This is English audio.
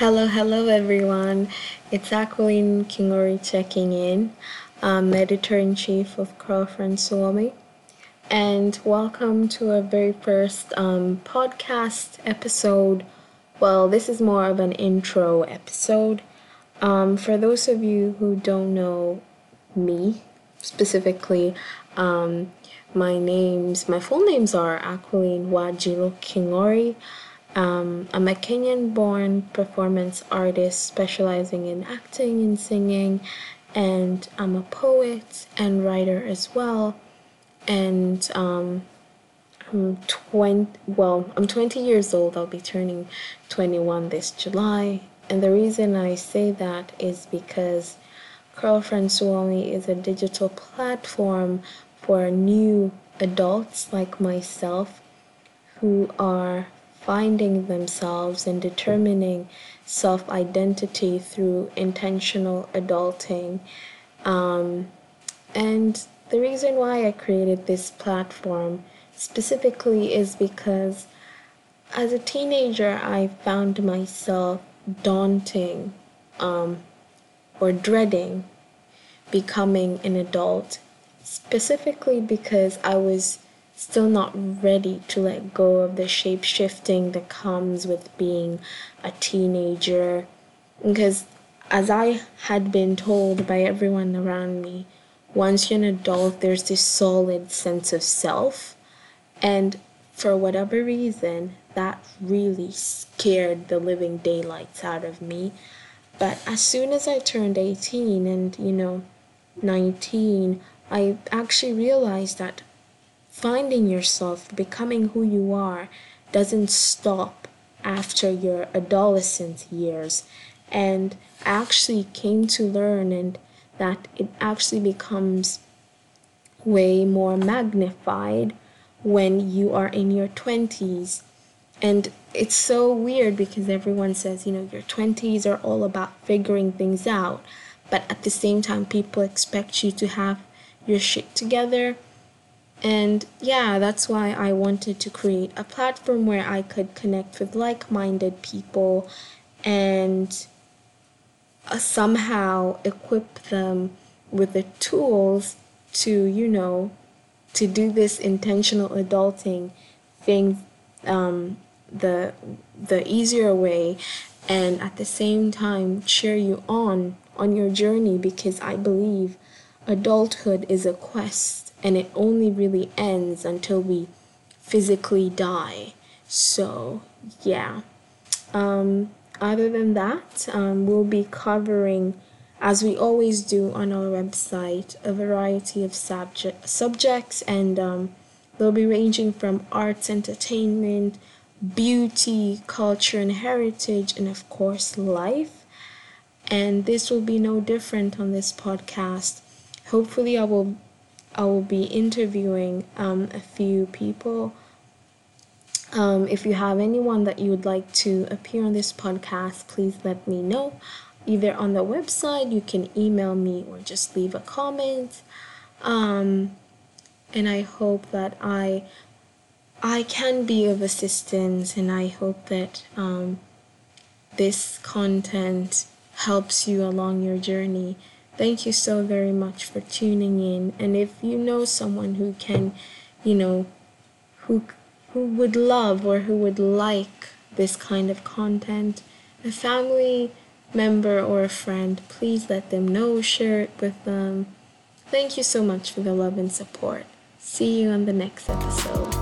Hello, hello everyone. It's Aquilene Kingori checking in, um, editor in chief of Girlfriend Suomi. And welcome to our very first um, podcast episode. Well, this is more of an intro episode. Um, for those of you who don't know me specifically, um, my names, my full names are Aquilene Wajilo Kingori. Um, I'm a Kenyan born performance artist specializing in acting and singing, and I'm a poet and writer as well. And um, I'm 20, well, I'm 20 years old. I'll be turning 21 this July. And the reason I say that is because Girlfriend Suomi is a digital platform for new adults like myself who are finding themselves and determining self identity through intentional adulting. Um, and the reason why I created this platform specifically is because as a teenager, I found myself daunting um, or dreading becoming an adult, specifically because I was still not ready to let go of the shape shifting that comes with being a teenager. Because as I had been told by everyone around me, once you're an adult, there's this solid sense of self. And for whatever reason, that really scared the living daylights out of me. But as soon as I turned 18 and, you know, 19, I actually realized that finding yourself, becoming who you are, doesn't stop after your adolescent years. And I actually came to learn and that it actually becomes way more magnified when you are in your 20s. And it's so weird because everyone says, you know, your 20s are all about figuring things out. But at the same time, people expect you to have your shit together and yeah, that's why I wanted to create a platform where I could connect with like minded people and uh, somehow equip them with the tools to, you know, to do this intentional adulting thing um, the the easier way and at the same time cheer you on on your journey because I believe adulthood is a quest and it only really ends until we physically die. So, yeah. Um, other than that, um, we'll be covering, as we always do on our website, a variety of subject, subjects, and um, they'll be ranging from arts, entertainment, beauty, culture, and heritage, and of course, life. And this will be no different on this podcast. Hopefully, I will I will be interviewing um, a few people. Um, if you have anyone that you would like to appear on this podcast, please let me know. Either on the website, you can email me or just leave a comment. Um, and I hope that I I can be of assistance, and I hope that um, this content helps you along your journey. Thank you so very much for tuning in. And if you know someone who can, you know, who who would love or who would like this kind of content, a family member or a friend, please let them know, share it with them. Thank you so much for the love and support. See you on the next episode.